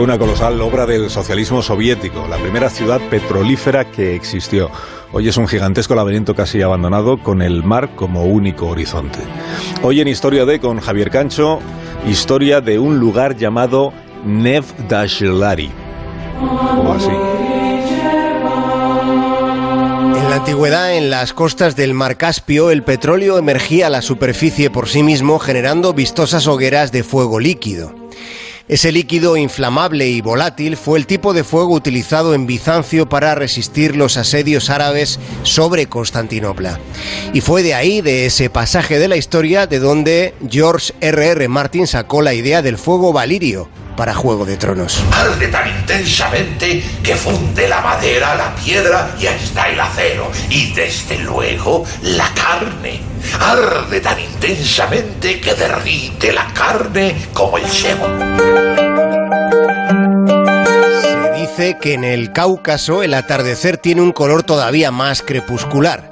una colosal obra del socialismo soviético, la primera ciudad petrolífera que existió. Hoy es un gigantesco laberinto casi abandonado con el mar como único horizonte. Hoy en Historia de con Javier Cancho, historia de un lugar llamado Nevdashlari. O así. En la antigüedad, en las costas del mar Caspio, el petróleo emergía a la superficie por sí mismo generando vistosas hogueras de fuego líquido. Ese líquido inflamable y volátil fue el tipo de fuego utilizado en Bizancio para resistir los asedios árabes sobre Constantinopla. Y fue de ahí, de ese pasaje de la historia, de donde George R.R. R. Martin sacó la idea del fuego valirio para Juego de Tronos. Arde tan intensamente que funde la madera, la piedra y hasta el acero. Y desde luego la carne. Arde tan intensamente que derrite la carne como el sebo. Se dice que en el Cáucaso el atardecer tiene un color todavía más crepuscular.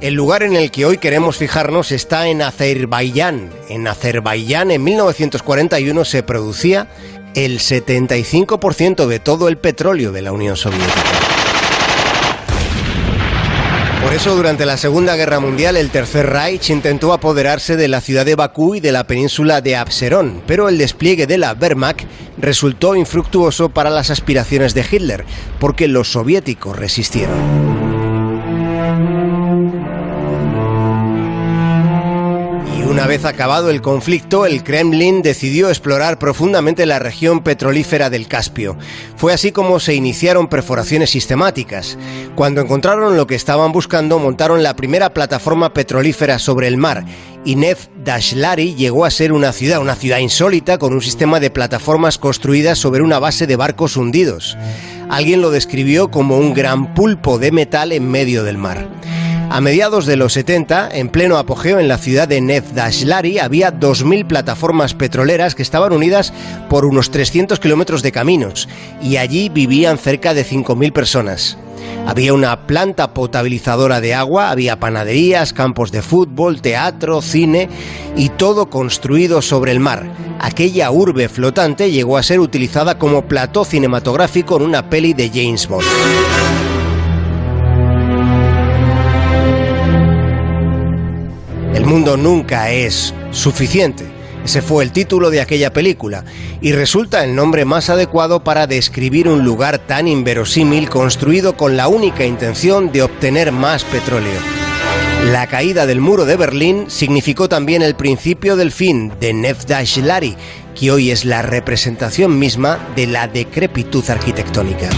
El lugar en el que hoy queremos fijarnos está en Azerbaiyán. En Azerbaiyán en 1941 se producía el 75% de todo el petróleo de la Unión Soviética. Por eso, durante la Segunda Guerra Mundial, el Tercer Reich intentó apoderarse de la ciudad de Bakú y de la península de Abserón, pero el despliegue de la Wehrmacht resultó infructuoso para las aspiraciones de Hitler, porque los soviéticos resistieron. Una vez acabado el conflicto, el Kremlin decidió explorar profundamente la región petrolífera del Caspio. Fue así como se iniciaron perforaciones sistemáticas. Cuando encontraron lo que estaban buscando, montaron la primera plataforma petrolífera sobre el mar y Dashlari llegó a ser una ciudad, una ciudad insólita con un sistema de plataformas construidas sobre una base de barcos hundidos. Alguien lo describió como un gran pulpo de metal en medio del mar. A mediados de los 70, en pleno apogeo en la ciudad de Nefdashlari, había 2.000 plataformas petroleras que estaban unidas por unos 300 kilómetros de caminos y allí vivían cerca de 5.000 personas. Había una planta potabilizadora de agua, había panaderías, campos de fútbol, teatro, cine y todo construido sobre el mar. Aquella urbe flotante llegó a ser utilizada como plató cinematográfico en una peli de James Bond. Mundo nunca es suficiente. Ese fue el título de aquella película y resulta el nombre más adecuado para describir un lugar tan inverosímil construido con la única intención de obtener más petróleo. La caída del muro de Berlín significó también el principio del fin de Nefdashlari, que hoy es la representación misma de la decrepitud arquitectónica.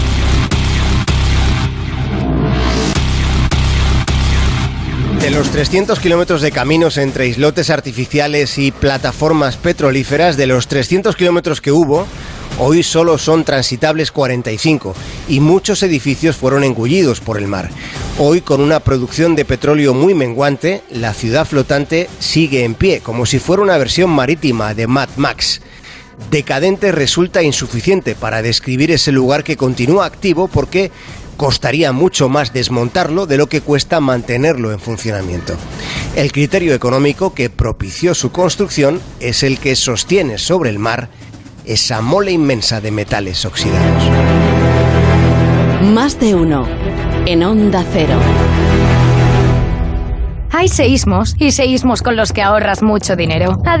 De los 300 kilómetros de caminos entre islotes artificiales y plataformas petrolíferas, de los 300 kilómetros que hubo, hoy solo son transitables 45 y muchos edificios fueron engullidos por el mar. Hoy, con una producción de petróleo muy menguante, la ciudad flotante sigue en pie, como si fuera una versión marítima de Mad Max. Decadente resulta insuficiente para describir ese lugar que continúa activo porque costaría mucho más desmontarlo de lo que cuesta mantenerlo en funcionamiento. El criterio económico que propició su construcción es el que sostiene sobre el mar esa mole inmensa de metales oxidados. Más de uno en onda cero. Hay seísmos y seísmos con los que ahorras mucho dinero.